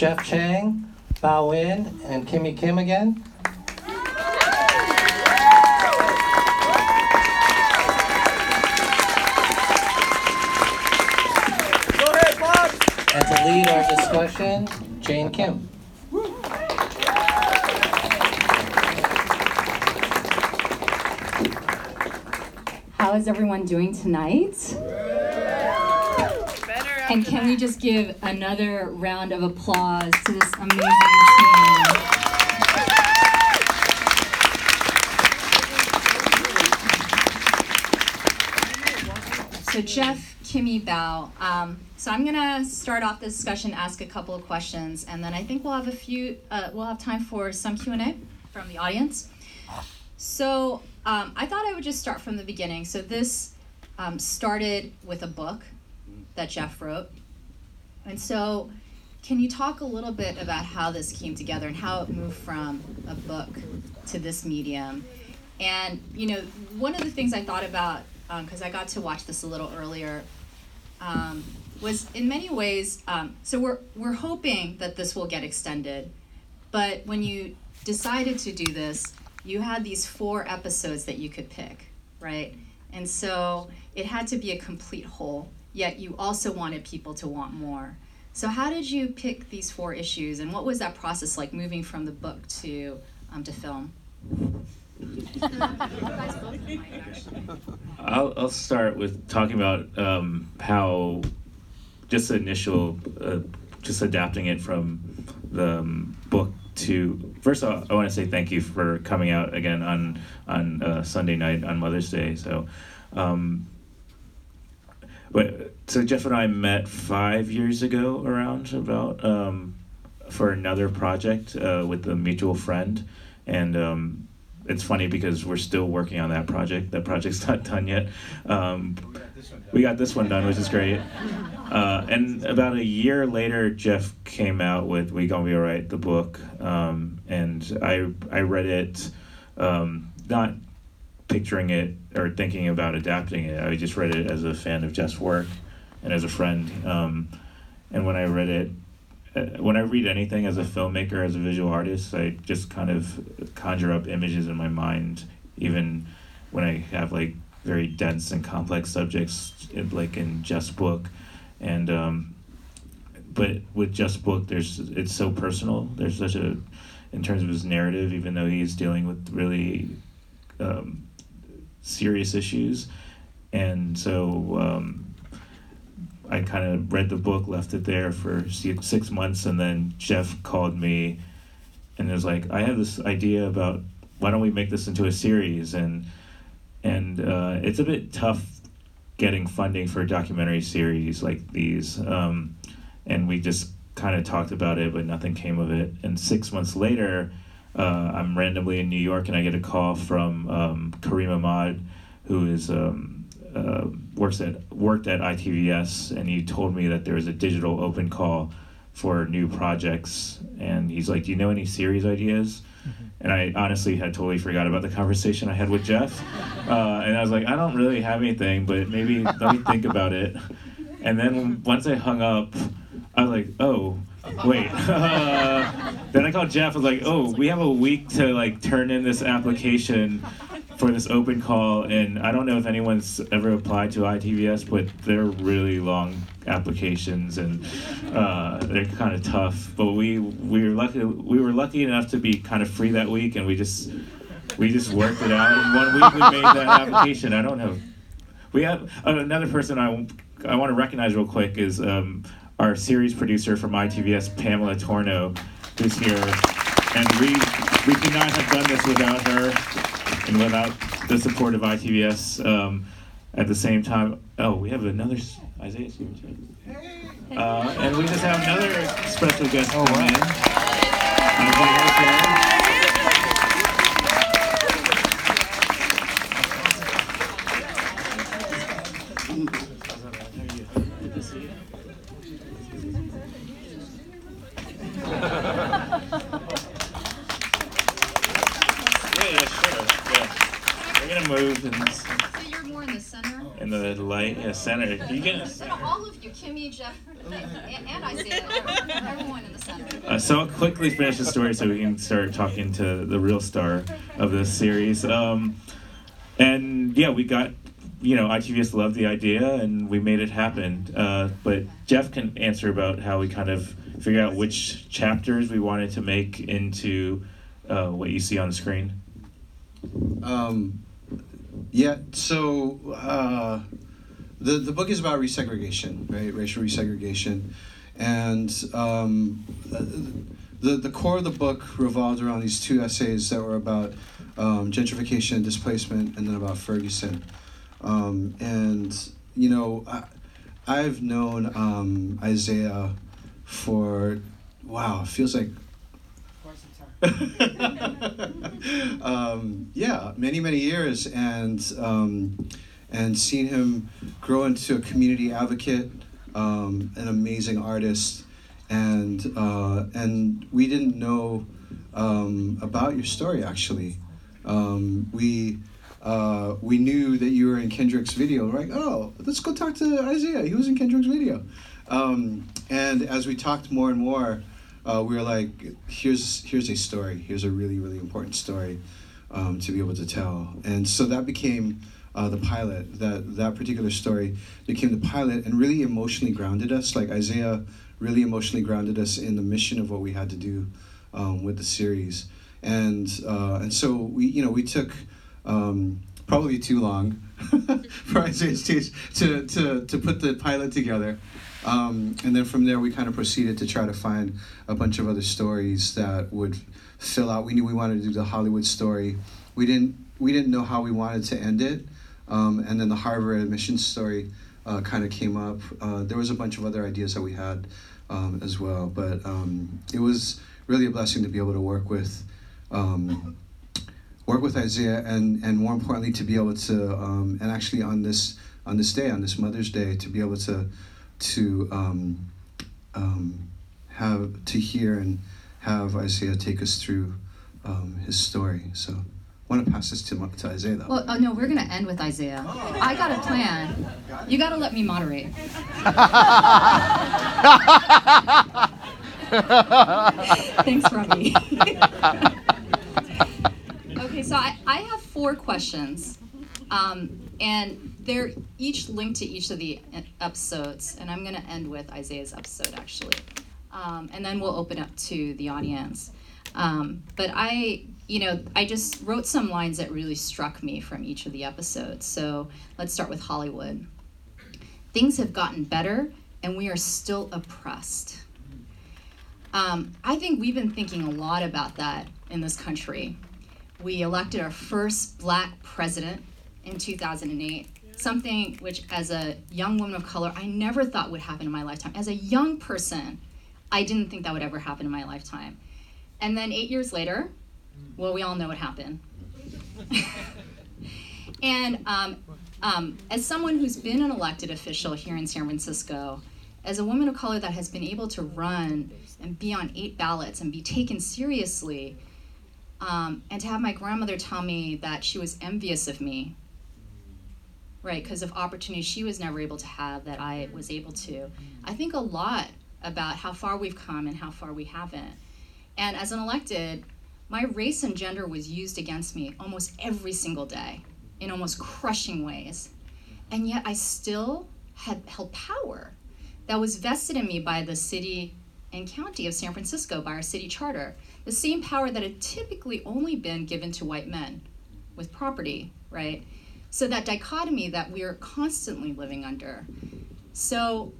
Jeff Chang, Bao Nguyen, and Kimmie Kim again. And to lead our discussion, Jane Kim. How is everyone doing tonight? And can we just give another round of applause to this amazing team? So Jeff, Kimmie, Bao. Um, so I'm gonna start off the discussion, ask a couple of questions, and then I think we'll have a few. Uh, we'll have time for some Q and A from the audience. So um, I thought I would just start from the beginning. So this um, started with a book that Jeff wrote, and so can you talk a little bit about how this came together and how it moved from a book to this medium? And you know, one of the things I thought about because I got to watch this a little earlier um, was in many ways. Um, so we're we're hoping that this will get extended, but when you decided to do this, you had these four episodes that you could pick, right? And so it had to be a complete whole. Yet you also wanted people to want more. So how did you pick these four issues, and what was that process like moving from the book to um, to film? I'll, I'll start with talking about um, how just initial, uh, just adapting it from the um, book to. First, of all, I want to say thank you for coming out again on on uh, Sunday night on Mother's Day. So, um, but so Jeff and I met five years ago around about um, for another project uh, with a mutual friend, and um, it's funny because we're still working on that project. That project's not done yet. Um, we got this one done, which is great. Uh, and about a year later, Jeff came out with "We Gon' Be Alright," the book, um, and I I read it, um, not picturing it or thinking about adapting it. I just read it as a fan of Jeff's work and as a friend. Um, and when I read it, uh, when I read anything as a filmmaker, as a visual artist, I just kind of conjure up images in my mind, even when I have like very dense and complex subjects, like in Jeff's book, and um, but with Jeff's book, there's it's so personal. There's such a, in terms of his narrative, even though he's dealing with really um, serious issues, and so. Um, I kind of read the book, left it there for six months, and then Jeff called me and was like, "I have this idea about why don't we make this into a series?" and and uh, it's a bit tough getting funding for a documentary series like these, um, and we just kind of talked about it, but nothing came of it. And six months later, uh, I'm randomly in New York, and I get a call from um, Kareem Ahmad, who is. Um, uh, works at worked at ITVS, and he told me that there was a digital open call for new projects. And he's like, "Do you know any series ideas?" Mm-hmm. And I honestly had totally forgot about the conversation I had with Jeff. Uh, and I was like, "I don't really have anything, but maybe let me think about it." And then once I hung up, I was like, "Oh." Wait. Uh, then I called Jeff. I was like, "Oh, we have a week to like turn in this application for this open call, and I don't know if anyone's ever applied to ITVS, but they're really long applications and uh, they're kind of tough. But we we were lucky we were lucky enough to be kind of free that week, and we just we just worked it out. In one week we made that application. I don't know. We have uh, another person I I want to recognize real quick is um, our series producer from ITVS, Pamela Torno, who's here, and we we could not have done this without her and without the support of ITVS, um, at the same time, oh, we have another Isaiah Uh, and we just have another special guest oh, wow. Center. You get all of you, Kimmie, Jeff, and, and I say that everyone in the center. so I'll quickly finish the story so we can start talking to the real star of this series. Um, and yeah, we got, you know, ITVS loved the idea and we made it happen. Uh, but Jeff can answer about how we kind of figure out which chapters we wanted to make into uh, what you see on the screen. Um, yeah, so uh, the the book is about resegregation, right? Racial resegregation, and um, the the core of the book revolved around these two essays that were about um, gentrification and displacement, and then about Ferguson. Um, and you know, I, I've known um, Isaiah for wow, feels like um, yeah, many many years, and um, and seen him grow into a community advocate, um, an amazing artist, and uh, and we didn't know um, about your story actually. Um, we. Uh, we knew that you were in Kendrick's video. We're like, oh, let's go talk to Isaiah. He was in Kendrick's video. Um, and as we talked more and more, uh, we were like, here's here's a story. Here's a really really important story um, to be able to tell. And so that became uh, the pilot. That that particular story became the pilot and really emotionally grounded us. Like Isaiah really emotionally grounded us in the mission of what we had to do um, with the series. And uh, and so we you know we took. Um, probably too long for Isaiah's taste to, to, to put the pilot together. Um, and then from there, we kind of proceeded to try to find a bunch of other stories that would fill out. We knew we wanted to do the Hollywood story. We didn't we didn't know how we wanted to end it. Um, and then the Harvard admissions story uh, kind of came up. Uh, there was a bunch of other ideas that we had um, as well, but um, it was really a blessing to be able to work with. Um, work with Isaiah and and more importantly to be able to um, and actually on this on this day on this Mother's Day to be able to to um, have to hear and have Isaiah take us through his story. So I want to pass this to, to Isaiah though. Well, oh no, we're gonna end with Isaiah. I got a plan. You gotta let me moderate. Thanks, Robbie. okay, so I, I have four questions, um, and they're each linked to each of the episodes, and I'm gonna end with Isaiah's episode actually, um, and then we'll open up to the audience. Um, but I, you know, I just wrote some lines that really struck me from each of the episodes. So let's start with Hollywood. Things have gotten better, and we are still oppressed. Um, I think we've been thinking a lot about that in this country. We elected our first black president in 2008, something which, as a young woman of color, I never thought would happen in my lifetime. As a young person, I didn't think that would ever happen in my lifetime. And then eight years later, well, we all know what happened. and um, um, as someone who's been an elected official here in San Francisco, as a woman of color that has been able to run and be on eight ballots and be taken seriously, um, and to have my grandmother tell me that she was envious of me, right, because of opportunities she was never able to have that I was able to, I think a lot about how far we've come and how far we haven't. And as an elected, my race and gender was used against me almost every single day in almost crushing ways. And yet I still had held power that was vested in me by the city and county of San Francisco, by our city charter. The same power that had typically only been given to white men with property, right? So that dichotomy that we're constantly living under. So,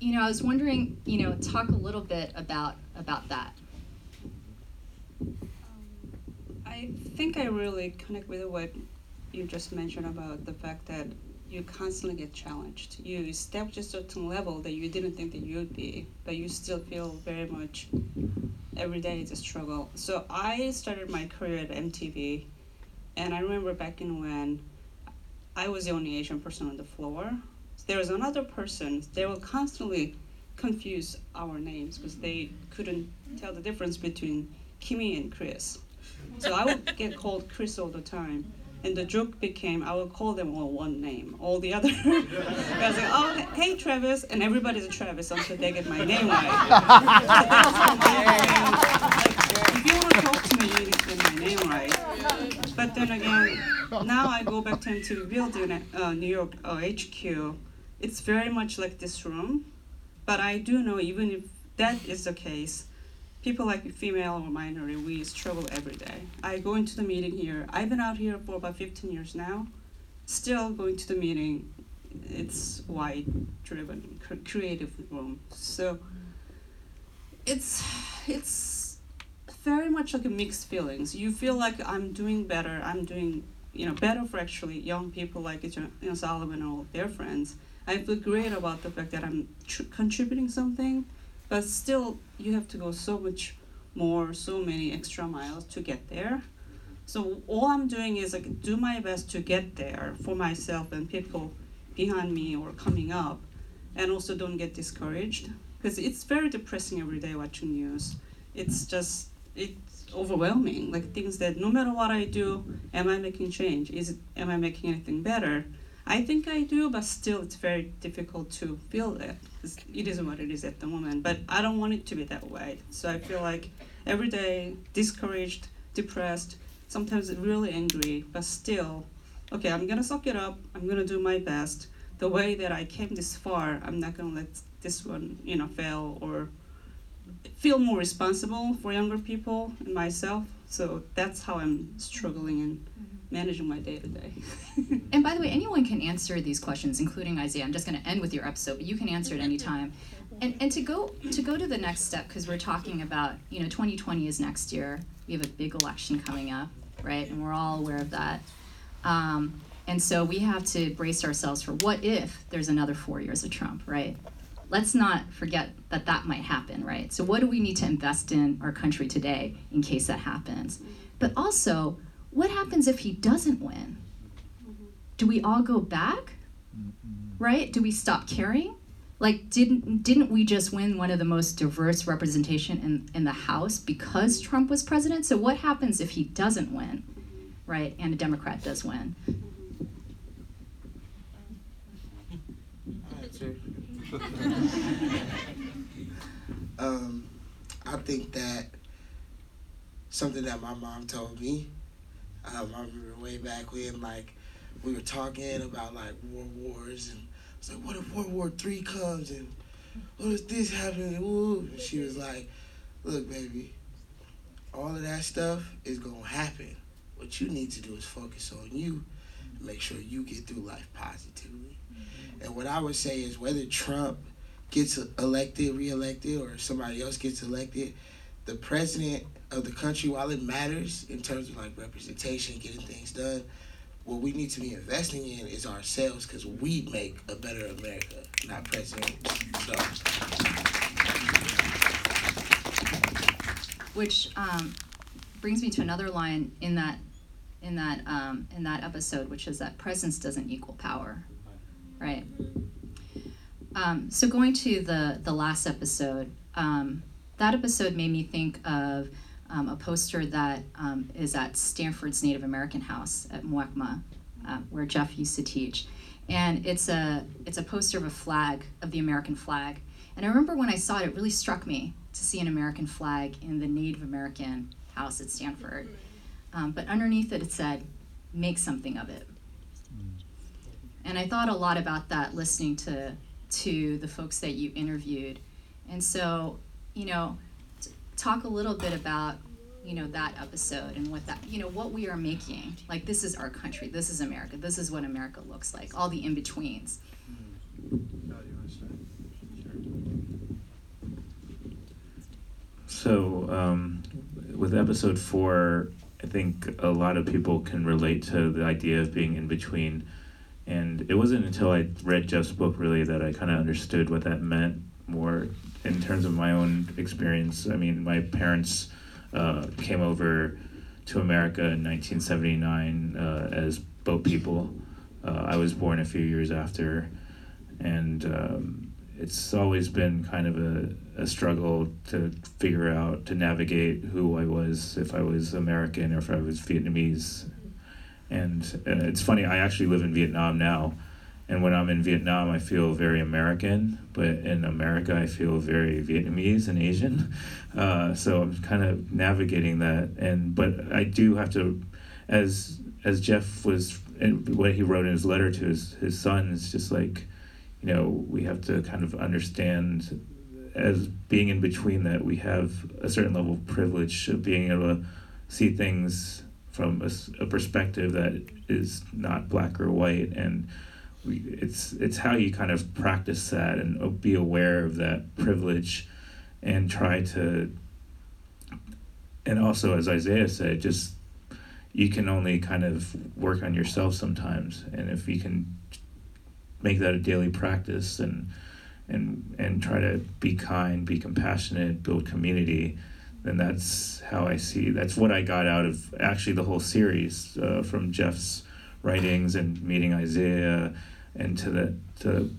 you know, I was wondering, you know, talk a little bit about about that. I think I really connect with what you just mentioned about the fact that you constantly get challenged. You establish a certain level that you didn't think that you'd be, but you still feel very much every day is a struggle. So I started my career at MTV, and I remember back in when I was the only Asian person on the floor. There was another person. They will constantly confuse our names because they couldn't tell the difference between Kimmie and Chris. So I would get called Chris all the time. And the joke became I would call them all one name, all the other. I was like, oh, hey Travis, and everybody's a Travis until they get my name right. If you want to talk to me, you need to get my name right. But then again, now I go back to MTV Building, uh, New York uh, HQ. It's very much like this room, but I do know even if that is the case, people like female or minority, we struggle every day. I go into the meeting here. I've been out here for about 15 years now. Still going to the meeting, it's white driven, cr- creative room. So it's it's very much like a mixed feelings. You feel like I'm doing better. I'm doing you know better for actually young people like you know Solomon and all their friends. I feel great about the fact that I'm tr- contributing something, but still you have to go so much more, so many extra miles to get there. So all I'm doing is like do my best to get there for myself and people behind me or coming up, and also don't get discouraged because it's very depressing every day watching news. It's just it's overwhelming. Like things that no matter what I do, am I making change? Is it am I making anything better? I think I do, but still it's very difficult to feel. 'cause It is what it is at the moment, but I don't want it to be that way. So I feel like every day discouraged, depressed, sometimes really angry, but still, okay, I'm gonna suck it up. I'm gonna do my best. The way that I came this far, I'm not gonna let this one, you know, fail or feel more responsible for younger people and myself. So that's how I'm struggling and managing my day to day. And by the way, anyone can answer these questions, including Isaiah. I'm just going to end with your episode, but you can answer at any time. And and to go to go to the next step, because we're talking about you know 2020 is next year. We have a big election coming up, right? And we're all aware of that. Um, and so we have to brace ourselves for what if there's another four years of Trump, right? Let's not forget that that might happen, right? So what do we need to invest in our country today in case that happens? But also, what happens if he doesn't win? do we all go back? Right? Do we stop caring? Like didn't didn't we just win one of the most diverse representation in, in the house because trump was president? So what happens if he doesn't win? Right? And a democrat does win. Um, I think that something that my mom told me. I remember way back when, like, we were talking about like world wars, and I was like, "What if World War Three comes and what if this happens?" And, and she was like, "Look, baby, all of that stuff is gonna happen. What you need to do is focus on you, and make sure you get through life positively." And what I would say is, whether Trump gets elected, reelected, or somebody else gets elected, the president of the country, while it matters in terms of like representation, getting things done, what we need to be investing in is ourselves because we make a better America, not presidents. So which um, brings me to another line in that in that um, in that episode which is that presence doesn't equal power right um, so going to the the last episode um, that episode made me think of um, a poster that um, is at stanford's native american house at Muwekma uh, where jeff used to teach. And it's a it's a poster of a flag of the american flag. And i remember when i saw it it really struck me to see an american flag in the native american house at stanford. Um, but underneath it it said make something of it. And I thought a lot about that listening to to the folks that you interviewed. And so, you know, talk a little bit about you know that episode and what that you know what we are making. Like this is our country. This is America. This is what America looks like. All the in betweens. So, um, with episode four, I think a lot of people can relate to the idea of being in between. And it wasn't until I read Jeff's book really that I kind of understood what that meant more in terms of my own experience. I mean, my parents uh, came over to America in 1979 uh, as boat people. Uh, I was born a few years after, and um, it's always been kind of a, a struggle to figure out to navigate who I was if I was American or if I was Vietnamese. And uh, it's funny, I actually live in Vietnam now. And when I'm in Vietnam, I feel very American, but in America, I feel very Vietnamese and Asian. Uh, so I'm kind of navigating that. And but I do have to as as Jeff was and what he wrote in his letter to his his son is just like, you know, we have to kind of understand as being in between that we have a certain level of privilege of being able to see things from a, a perspective that is not black or white and it's it's how you kind of practice that and uh, be aware of that privilege and try to and also as Isaiah said just you can only kind of work on yourself sometimes. And if you can make that a daily practice and and and try to be kind be compassionate build community then that's how I see that's what I got out of actually the whole series uh, from Jeff's writings and meeting Isaiah and to the to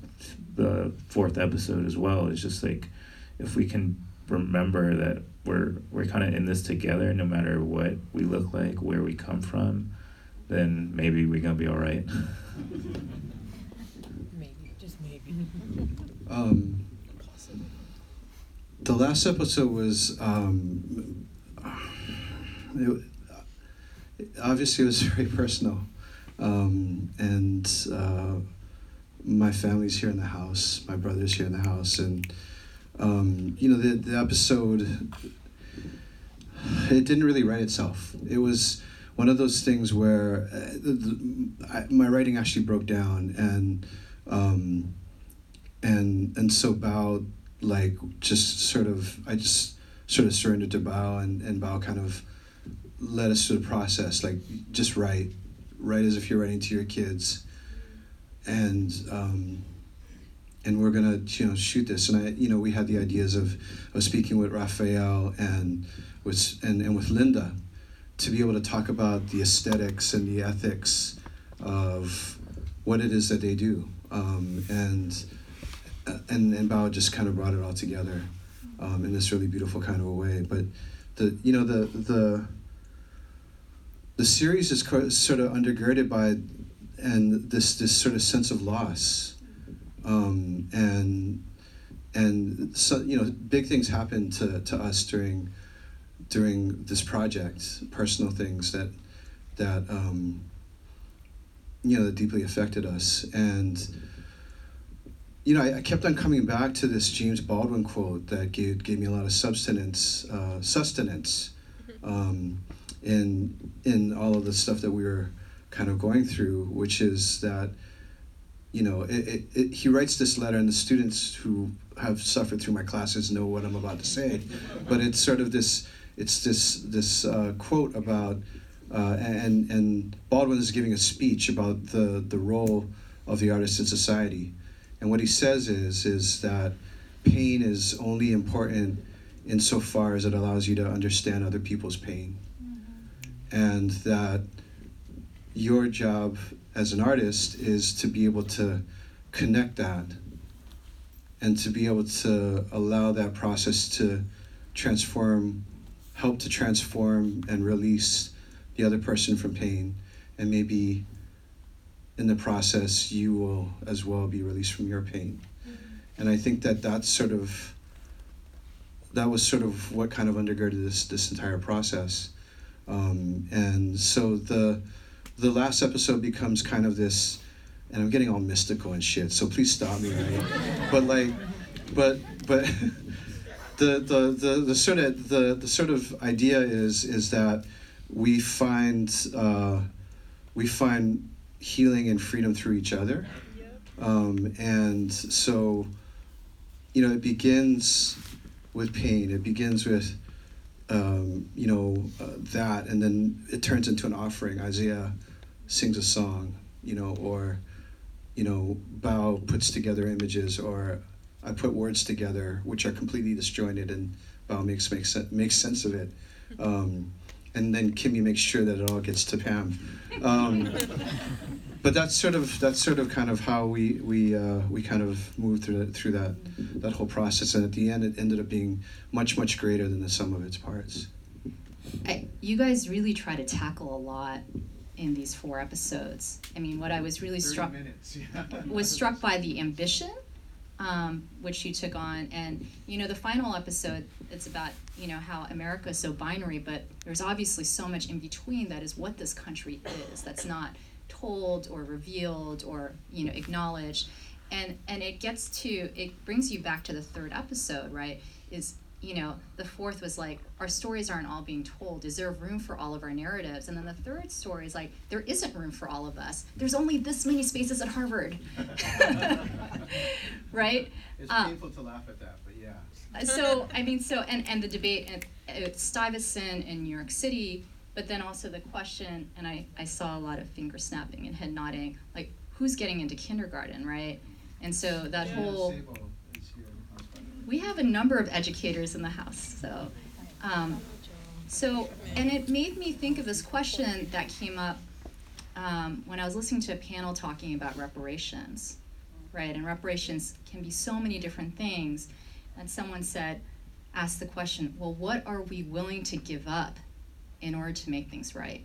the fourth episode as well is just like if we can remember that we're we're kind of in this together no matter what we look like where we come from then maybe we're gonna be all right Maybe, just maybe. Um, the last episode was um, it, obviously it was very personal, um, and uh, my family's here in the house, my brother's here in the house, and um, you know the the episode it didn't really write itself. It was one of those things where uh, the, the, I, my writing actually broke down and. Um, and and so Bao like just sort of I just sort of surrendered to Bao and and Bao kind of led us through the process like just write write as if you're writing to your kids and um, and we're gonna you know shoot this and I you know we had the ideas of of speaking with Raphael and with and, and with Linda to be able to talk about the aesthetics and the ethics of what it is that they do um, and uh, and and Bao just kind of brought it all together um, in this really beautiful kind of a way. But the you know the the the series is sort of undergirded by and this this sort of sense of loss um, and and so you know big things happened to, to us during during this project personal things that that um, you know that deeply affected us. And you know, I, I kept on coming back to this James Baldwin quote that gave, gave me a lot of substance, uh, sustenance um, in, in all of the stuff that we were kind of going through, which is that, you know, it, it, it, he writes this letter, and the students who have suffered through my classes know what I'm about to say, but it's sort of this, it's this, this uh, quote about, uh, and, and Baldwin is giving a speech about the, the role of the artist in society. And what he says is is that pain is only important insofar as it allows you to understand other people's pain. And that your job as an artist is to be able to connect that and to be able to allow that process to transform, help to transform and release the other person from pain and maybe in the process, you will as well be released from your pain. And I think that that's sort of that was sort of what kind of undergirded this this entire process. Um, and so the the last episode becomes kind of this, and I'm getting all mystical and shit. So please stop me, right? but like, but but the the the the sort of the the sort of idea is is that we find uh, we find healing and freedom through each other. Um, and so, you know, it begins with pain. It begins with, um, you know, uh, that, and then it turns into an offering. Isaiah sings a song, you know, or, you know, Bao puts together images, or I put words together which are completely disjointed, and Bao makes makes sen- makes sense of it. Um, and then Kimmie makes sure that it all gets to Pam. Um, but that's sort of that's sort of kind of how we we uh, we kind of moved through that, through that that whole process, and at the end, it ended up being much much greater than the sum of its parts. I, you guys really try to tackle a lot in these four episodes. I mean, what I was really struck minutes, yeah. was struck by the ambition um, which you took on, and you know the final episode. It's about you know how America is so binary, but there's obviously so much in between that is what this country is. That's not told or revealed or you know acknowledged, and and it gets to it brings you back to the third episode, right? Is you know, the fourth was like, our stories aren't all being told. Is there room for all of our narratives? And then the third story is like, there isn't room for all of us. There's only this many spaces at Harvard. right? It's Um, painful to laugh at that, but yeah. so I mean, so and and the debate at, at Stuyvesant in New York City, but then also the question, and I I saw a lot of finger snapping and head nodding, like who's getting into kindergarten, right? And so that whole Sabo is here in the house, by the way. We have a number of educators in the house, so. Um, so, and it made me think of this question that came up um, when I was listening to a panel talking about reparations, right? And reparations can be so many different things. And someone said, asked the question, well, what are we willing to give up in order to make things right?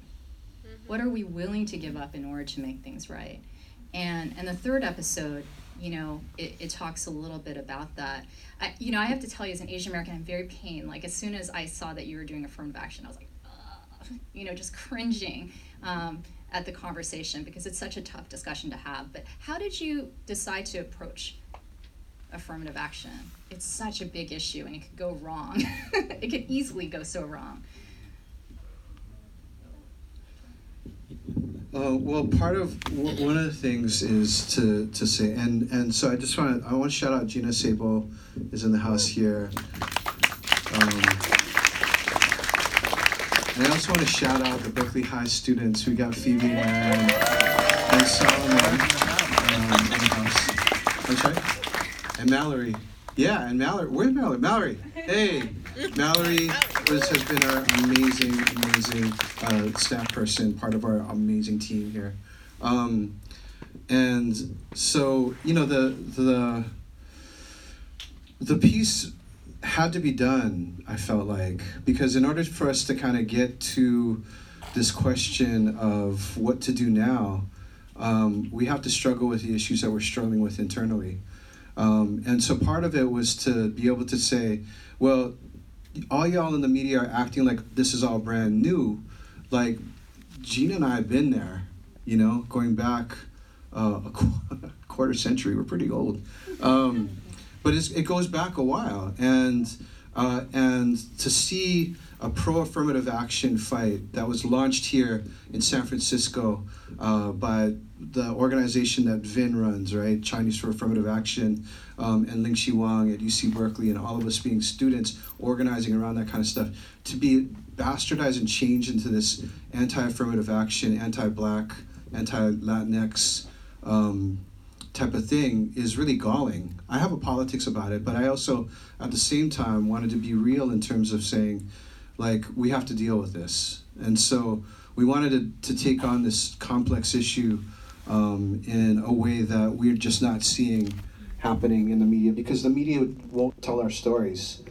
What are we willing to give up in order to make things right? And and the third episode, you know, it, it talks a little bit about that. I, you know, I have to tell you, as an Asian American, I'm very pained. Like as soon as I saw that you were doing affirmative action, I was like, Ugh, you know, just cringing um, at the conversation because it's such a tough discussion to have. But how did you decide to approach affirmative action? It's such a big issue, and it could go wrong. it could easily go so wrong. Uh, well, part of w- one of the things is to, to say, and, and so I just want to I want to shout out Gina Sable is in the house here. Um, and I also want to shout out the Berkeley High students. We got Phoebe Wan and Solomon um, in the house. I'm sorry, and Mallory. Yeah, and Mallory. Where's Mallory? Mallory. Hey, Mallory was, has been our amazing, amazing uh, staff person, part of our amazing team here. Um, and so, you know, the the the piece had to be done. I felt like because in order for us to kind of get to this question of what to do now, um, we have to struggle with the issues that we're struggling with internally. Um, and so part of it was to be able to say, well, all y'all in the media are acting like this is all brand new. Like Gina and I have been there, you know, going back uh, a qu- quarter century. We're pretty old, um, but it goes back a while, and uh, and to see a pro-affirmative action fight that was launched here in San Francisco uh, by the organization that Vin runs, right? Chinese for Affirmative Action, um, and Ling-chi Wang at UC Berkeley, and all of us being students organizing around that kind of stuff, to be bastardized and changed into this anti-affirmative action, anti-black, anti-Latinx um, type of thing is really galling. I have a politics about it, but I also, at the same time, wanted to be real in terms of saying, like, we have to deal with this. And so we wanted to, to take on this complex issue um, in a way that we're just not seeing happening in the media because the media won't tell our stories.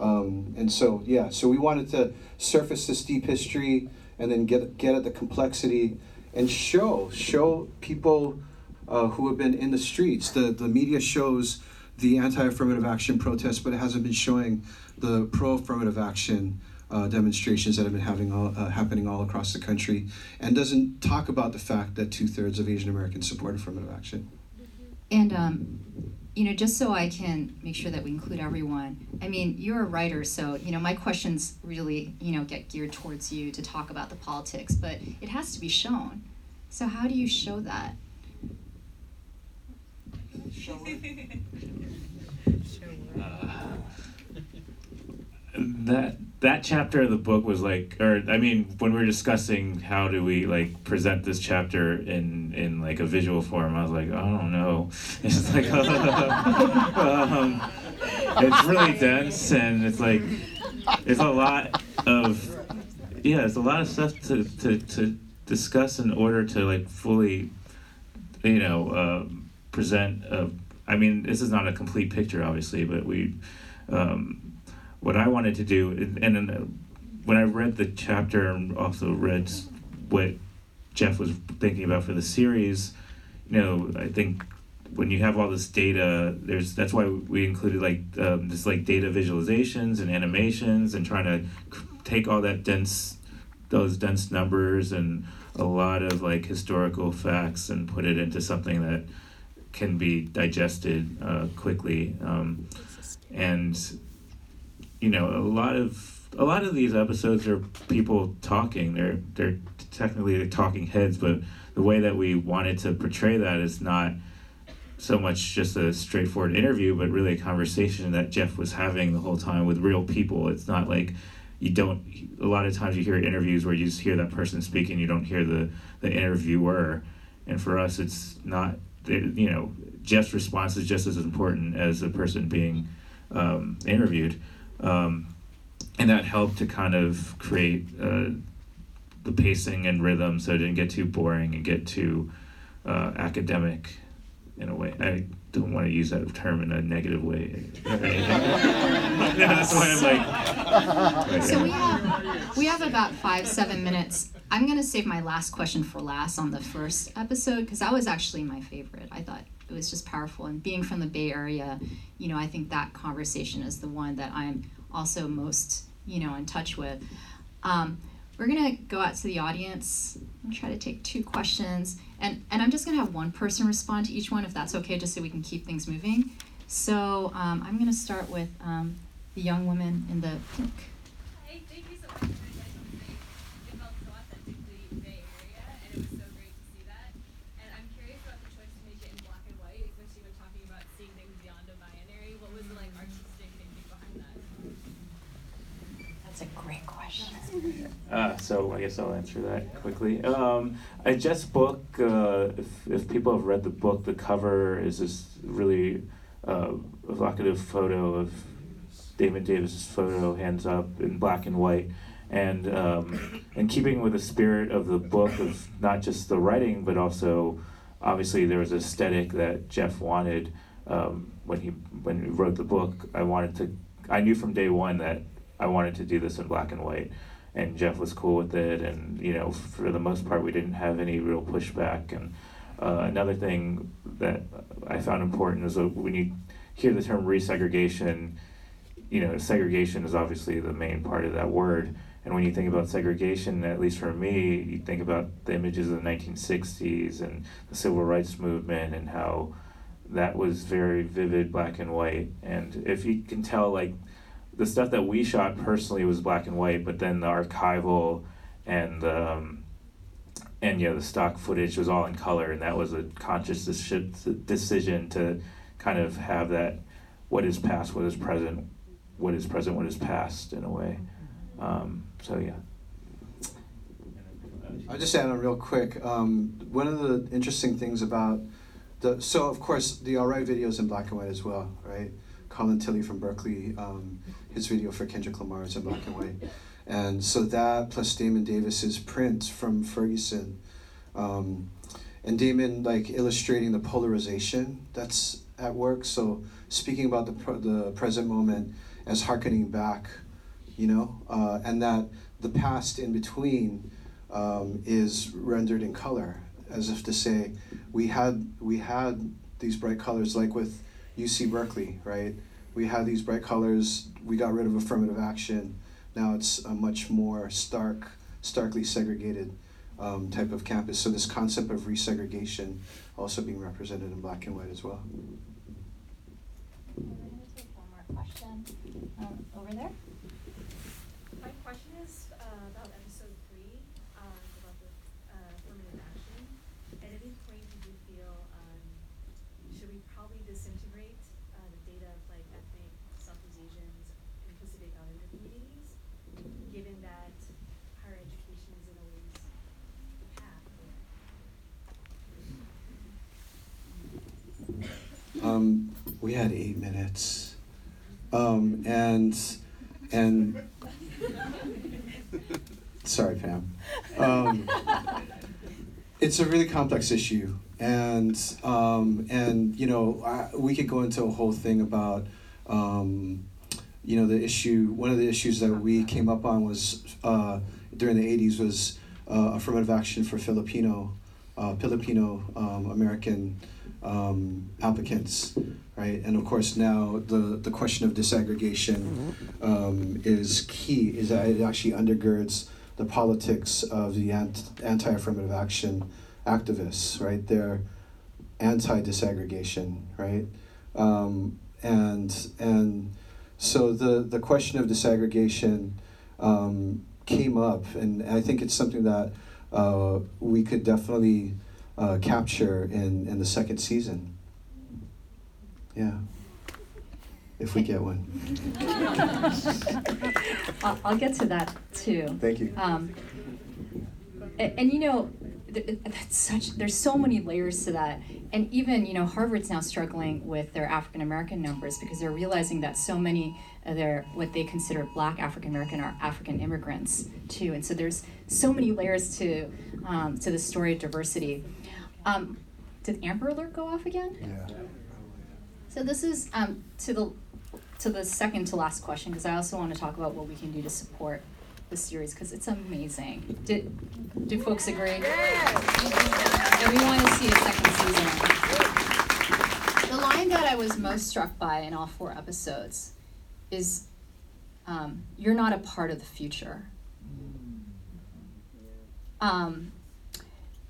Um, and so, yeah, so we wanted to surface this deep history and then get, get at the complexity and show, show people uh, who have been in the streets. The, the media shows the anti affirmative action protests, but it hasn't been showing the pro affirmative action uh, demonstrations that have been having all, uh, happening all across the country, and doesn't talk about the fact that two thirds of Asian Americans support affirmative action. And um, you know, just so I can make sure that we include everyone. I mean, you're a writer, so you know my questions really, you know, get geared towards you to talk about the politics, but it has to be shown. So how do you show that? Show. That that chapter of the book was like or i mean when we were discussing how do we like present this chapter in in like a visual form i was like i don't know. It's like um, it's really dense and it's like it's a lot of yeah it's a lot of stuff to to, to discuss in order to like fully you know um, present a, i mean this is not a complete picture obviously but we um, what I wanted to do, and, and uh, when I read the chapter and also read what Jeff was thinking about for the series, you know, I think when you have all this data, there's that's why we included like um, this like data visualizations and animations and trying to take all that dense those dense numbers and a lot of like historical facts and put it into something that can be digested uh, quickly um, and you know a lot of a lot of these episodes are people talking. They're they're technically the talking heads but the way that we wanted to portray that is not so much just a straightforward interview but really a conversation that jeff was having the whole time with real people. It's not like you don't a lot of times you hear interviews where you just hear that person speaking you don't hear the the interviewer. And for us it's not you know jeff's response is just as important as the person being um, interviewed um, and that helped to kind of create uh, the pacing and rhythm so it didn't get too boring and get too uh, academic in a way i don't want to use that term in a negative way that's why i'm like So yeah. we have we have about five seven minutes. I'm gonna save my last question for last on the first episode because that was actually my favorite. I thought it was just powerful and being from the Bay Area, you know, I think that conversation is the one that I'm also most you know in touch with. Um, we're gonna go out to the audience and try to take two questions and and I'm just gonna have one person respond to each one if that's okay, just so we can keep things moving. So um, I'm gonna start with um, the young woman in the pink. Hey, thank you so much for inviting me today. It felt so authentically Bay Area, and it was so great to see that. And I'm curious about the choice to make it in black and white, especially when talking about seeing things beyond a binary. What was the like artistic thinking behind that? That's a great question. Uh, so I guess I'll answer that quickly. Um, I Jeff's book. Uh, if if people have read the book, the cover is this really uh, evocative photo of David Davis's photo, hands up in black and white, and um, in keeping with the spirit of the book of not just the writing, but also obviously there was aesthetic that Jeff wanted um, when he when he wrote the book. I wanted to. I knew from day one that I wanted to do this in black and white and Jeff was cool with it, and you know, for the most part, we didn't have any real pushback. And uh, another thing that I found important is when you hear the term resegregation, you know, segregation is obviously the main part of that word. And when you think about segregation, at least for me, you think about the images of the 1960s and the civil rights movement and how that was very vivid black and white. And if you can tell, like, the stuff that we shot personally was black and white, but then the archival and the um, and yeah, the stock footage was all in color, and that was a conscious decision to kind of have that what is past, what is present, what is present, what is past in a way. Um, so yeah. I'll just add on real quick. Um, one of the interesting things about the so of course the alright video is in black and white as well, right? Colin Tilley from Berkeley, um, his video for Kendrick Lamar is in black and white, and so that plus Damon Davis's print from Ferguson, um, and Damon like illustrating the polarization that's at work. So speaking about the the present moment as harkening back, you know, uh, and that the past in between um, is rendered in color, as if to say, we had we had these bright colors, like with UC Berkeley, right? We had these bright colors. We got rid of affirmative action. Now it's a much more stark, starkly segregated um, type of campus. So this concept of resegregation also being represented in black and white as well. Um, over there. 20 minutes. Um, and, and, sorry, Pam. Um, it's a really complex issue. And, um, and you know, I, we could go into a whole thing about, um, you know, the issue, one of the issues that we came up on was uh, during the 80s was uh, affirmative action for Filipino, uh, Filipino um, American um, applicants right? And of course now the, the question of disaggregation um, is key, is that it actually undergirds the politics of the anti-affirmative action activists, right? They're anti-disaggregation, right? Um, and and so the the question of disaggregation um, came up, and I think it's something that uh, we could definitely uh, capture in in the second season. Yeah, if we get one. I'll, I'll get to that too. Thank you. Um, and, and you know, th- th- that's such. There's so many layers to that, and even you know, Harvard's now struggling with their African American numbers because they're realizing that so many of their what they consider Black African American are African immigrants too, and so there's so many layers to um, to the story of diversity. Um, did Amber Alert go off again? Yeah. So this is um, to the to the second to last question because I also want to talk about what we can do to support the series because it's amazing. Did do folks agree? Yeah. And we want to see a second season. The line that I was most struck by in all four episodes is, um, "You're not a part of the future." Um,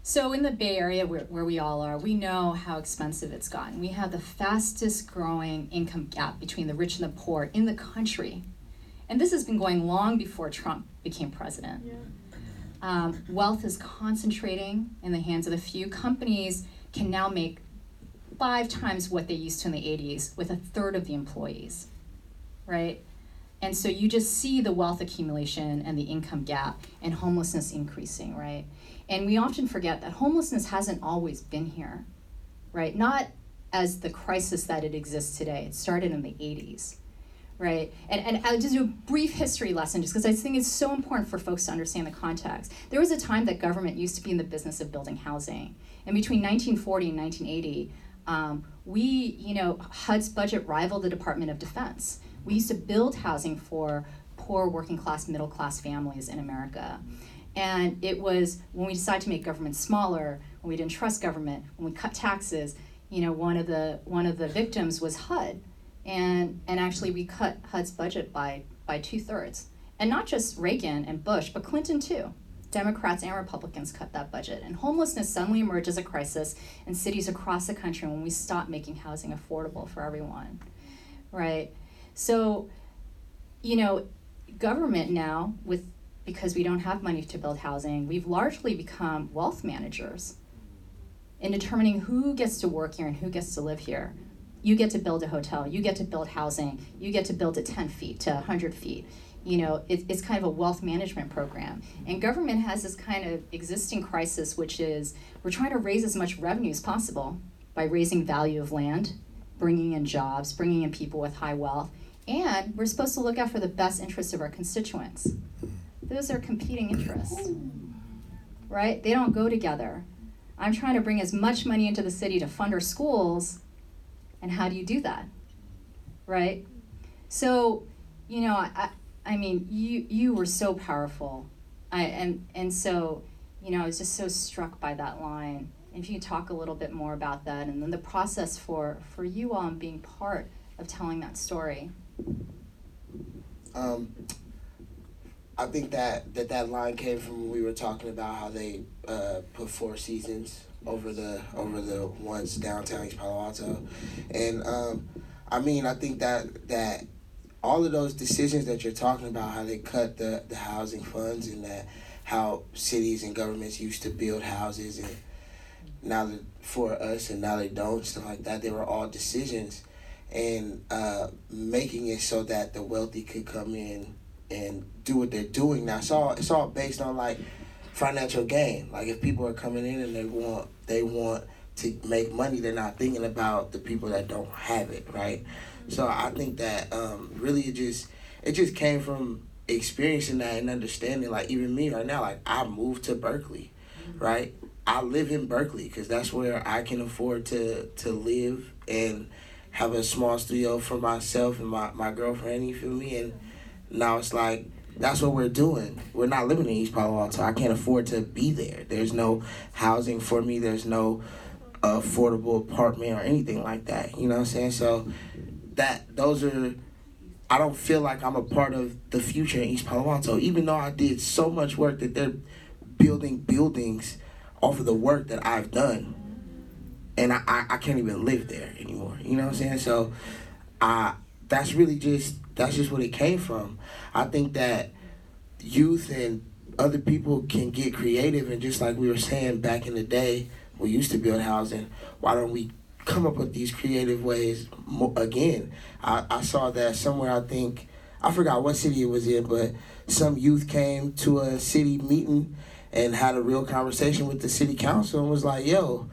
so in the Bay Area, where, where we all are, we know how expensive it's gotten. We have the fastest growing income gap between the rich and the poor in the country. And this has been going long before Trump became president. Um, wealth is concentrating in the hands of a few. Companies can now make five times what they used to in the 80s with a third of the employees, right? And so you just see the wealth accumulation and the income gap and homelessness increasing, right? And we often forget that homelessness hasn't always been here, right? Not as the crisis that it exists today. It started in the 80s, right? And, and I'll just do a brief history lesson just because I think it's so important for folks to understand the context. There was a time that government used to be in the business of building housing. And between 1940 and 1980, um, we, you know, HUD's budget rivaled the Department of Defense. We used to build housing for poor working class, middle class families in America. And it was when we decided to make government smaller, when we didn't trust government, when we cut taxes, you know, one of the one of the victims was HUD. And and actually we cut HUD's budget by by two thirds. And not just Reagan and Bush, but Clinton too. Democrats and Republicans cut that budget. And homelessness suddenly emerged as a crisis in cities across the country when we stopped making housing affordable for everyone. Right? So, you know, government now with because we don't have money to build housing, we've largely become wealth managers in determining who gets to work here and who gets to live here. You get to build a hotel, you get to build housing, you get to build it 10 feet to 100 feet. You know, it, it's kind of a wealth management program. And government has this kind of existing crisis, which is we're trying to raise as much revenue as possible by raising value of land, bringing in jobs, bringing in people with high wealth, and we're supposed to look out for the best interests of our constituents. Those are competing interests right? They don't go together. I'm trying to bring as much money into the city to fund our schools and how do you do that right? So you know i, I mean you you were so powerful. I, and and so you know i was just so struck by that line. If you talk a little bit more about that and then the process for for you all in being part of telling that story Um, I think that, that that line came from when we were talking about how they uh, put four seasons over the over the ones downtown East Palo Alto, and um, I mean I think that that all of those decisions that you're talking about, how they cut the, the housing funds and that how cities and governments used to build houses and now that for us and now they don't stuff like that, they were all decisions and uh, making it so that the wealthy could come in and do what they're doing now. It's all it's all based on like financial gain. Like if people are coming in and they want they want to make money, they're not thinking about the people that don't have it, right? So I think that um, really it just it just came from experiencing that and understanding. Like even me right now, like I moved to Berkeley, right? I live in Berkeley because that's where I can afford to to live and have a small studio for myself and my, my girlfriend, you feel me? And now it's like that's what we're doing. We're not living in East Palo Alto. I can't afford to be there. There's no housing for me. There's no affordable apartment or anything like that. You know what I'm saying? So that those are I don't feel like I'm a part of the future in East Palo Alto, even though I did so much work that they're building buildings off of the work that I've done. And I, I, I can't even live there anymore. You know what I'm saying? So I that's really just that's just what it came from. I think that youth and other people can get creative and just like we were saying back in the day, we used to build housing. Why don't we come up with these creative ways again? I, I saw that somewhere. I think I forgot what city it was in, but some youth came to a city meeting and had a real conversation with the city council and was like, "Yo,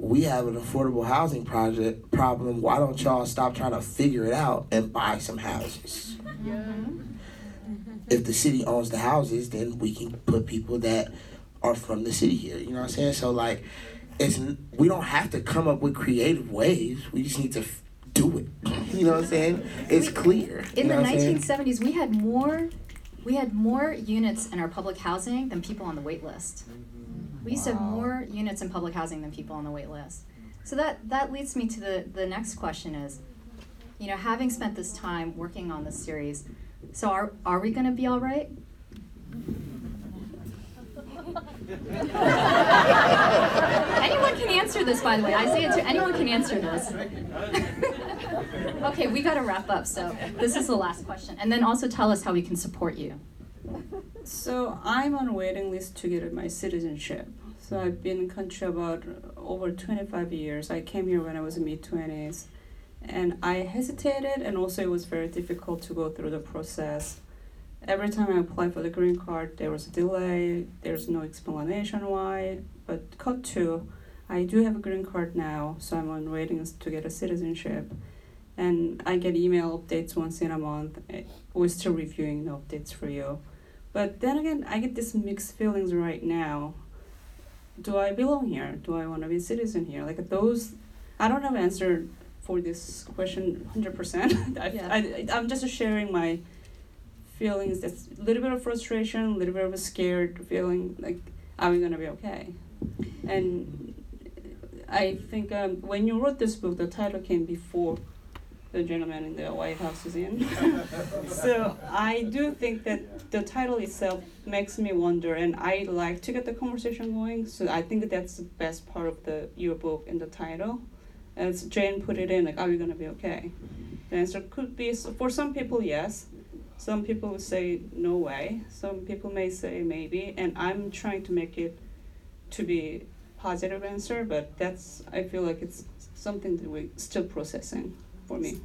we have an affordable housing project problem. Why don't y'all stop trying to figure it out and buy some houses?" Mm-hmm. If the city owns the houses, then we can put people that are from the city here. You know what I'm saying? So like, it's we don't have to come up with creative ways. We just need to f- do it. You know what I'm saying? It's clear. In the what I'm saying? 1970s, we had more, we had more units in our public housing than people on the wait list. We used to have more units in public housing than people on the wait list. So that that leads me to the the next question is, you know, having spent this time working on this series, so are are we going to be all right? anyone can answer this, by the way. Isaiah, to Anyone can answer this. okay, we got to wrap up. So this is the last question, and then also tell us how we can support you. So I'm on waiting list to get my citizenship. So I've been in country about over 25 years. I came here when I was in mid 20s, and I hesitated, and also it was very difficult to go through the process. Every time I applied for the green card, there was a delay. There's no explanation why. But cut to, I do have a green card now, so I'm on waiting list to get a citizenship. And I get email updates once in a month. Eh, We're still reviewing the updates for you. But then again, I get these mixed feelings right now. Do I belong here? Do I want to be a citizen here? Like those, I don't have an answer for this question hundred percent. Yeah. I I'm just sharing my feelings. That's a little bit of frustration, a little bit of a scared feeling. Like, are we gonna be okay? And I think um, when you wrote this book, the title came before the gentleman in the White House is in. so I do think that the title itself makes me wonder, and I like to get the conversation going. So I think that that's the best part of the your book in the title. As Jane put it in, like, are we gonna be okay? The answer could be for some people, yes. Some people would say no way. Some people may say maybe, and I'm trying to make it to be positive answer, but that's I feel like it's something that we're still processing for me.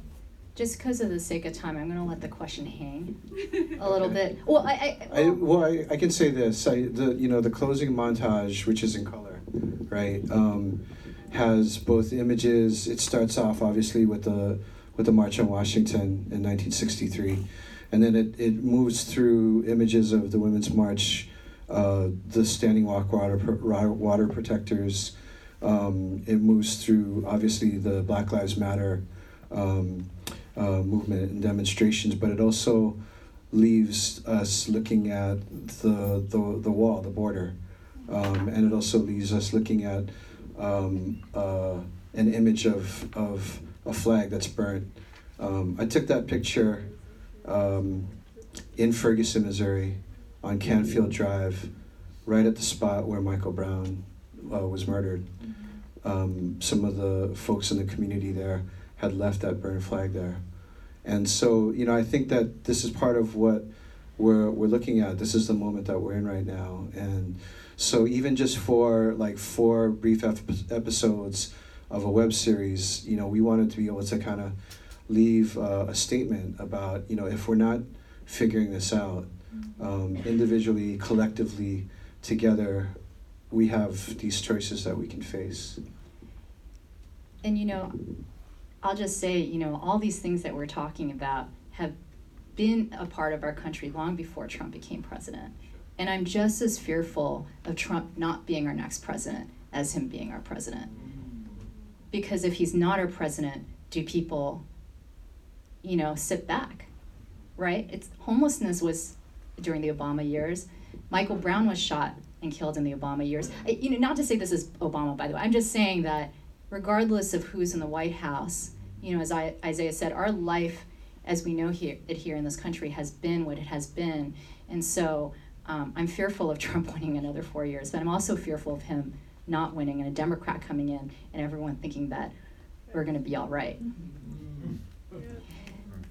Just because of the sake of time, I'm going to let the question hang a little bit. Well, I, I, I, well, I, I can say this. I, the you know the closing montage, which is in color, right, um, has both images. It starts off obviously with the with the March on Washington in 1963, and then it, it moves through images of the Women's March, uh, the Standing Rock Water Water Protectors. Um, it moves through obviously the Black Lives Matter um, uh, movement and demonstrations, but it also leaves us looking at the the, the wall, the border, um, and it also leaves us looking at um, uh, an image of of a flag that's burnt. Um, I took that picture um, in Ferguson, Missouri, on Canfield Drive, right at the spot where Michael Brown uh, was murdered. Um, some of the folks in the community there had left that burned flag there. And so, you know, I think that this is part of what we're, we're looking at. This is the moment that we're in right now. And so, even just for like four brief ep- episodes of a web series, you know, we wanted to be able to kind of leave uh, a statement about, you know, if we're not figuring this out um, individually, collectively, together, we have these choices that we can face. and you know, I'll just say, you know, all these things that we're talking about have been a part of our country long before Trump became president. And I'm just as fearful of Trump not being our next president as him being our president. Mm-hmm. Because if he's not our president, do people, you know, sit back? Right? It's homelessness was during the Obama years. Michael Brown was shot and killed in the Obama years. I, you know, not to say this is Obama, by the way. I'm just saying that regardless of who's in the White House, you know, as I, Isaiah said, our life as we know here, it here in this country has been what it has been. And so um, I'm fearful of Trump winning another four years, but I'm also fearful of him not winning and a Democrat coming in and everyone thinking that we're going to be all right.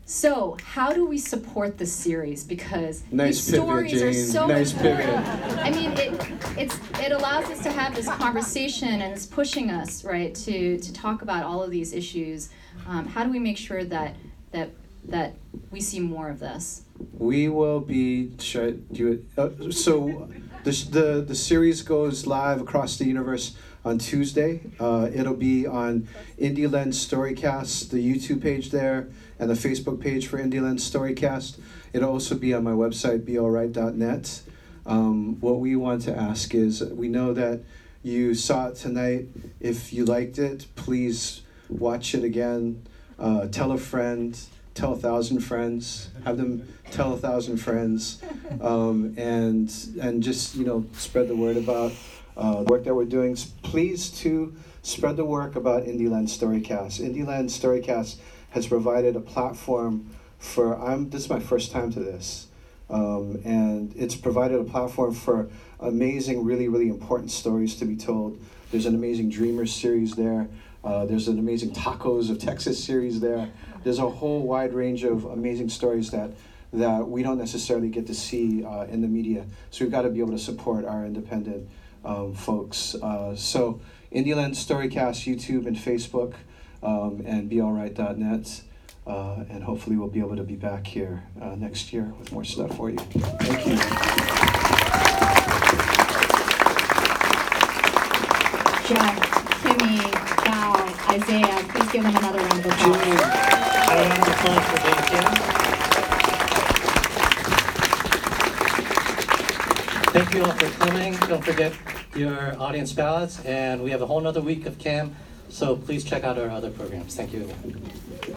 So, how do we support this series? Because Nice these pivot, stories are so Nice important. pivot. I mean, it it's it allows us to have this conversation and it's pushing us right to to talk about all of these issues. Um, how do we make sure that that that we see more of this? We will be. Should I do it? Uh, so, the, the the series goes live across the universe on Tuesday. Uh, it'll be on Indie Lens Storycast, the YouTube page there, and the Facebook page for Indie Lens Storycast. It'll also be on my website, bealright.net. Um, what we want to ask is, we know that you saw it tonight. If you liked it, please watch it again. Uh, tell a friend tell a thousand friends, have them tell a thousand friends, um, and and just you know spread the word about uh, the work that we're doing. Please to spread the work about Indie Lens Storycast. Indie Lens Storycast has provided a platform for. I'm this is my first time to this, um, and it's provided a platform for amazing, really, really important stories to be told. There's an amazing Dreamers series there. Uh, there's an amazing Tacos of Texas series there. There's a whole wide range of amazing stories that that we don't necessarily get to see uh, in the media. So we've got to be able to support our independent um, folks. Uh, so Indie Lens Storycast, YouTube and Facebook, um, and bealright.net. Uh, and hopefully we'll be able to be back here uh, next year with more stuff for you. Thank you. Jeff, Kimmie, Bao, Isaiah, please give them another round of applause. Jane. A round of applause for Jane Kim. Thank you all for coming. Don't forget your audience ballots, and we have a whole nother week of CAAM, so please check out our other programs. Thank you.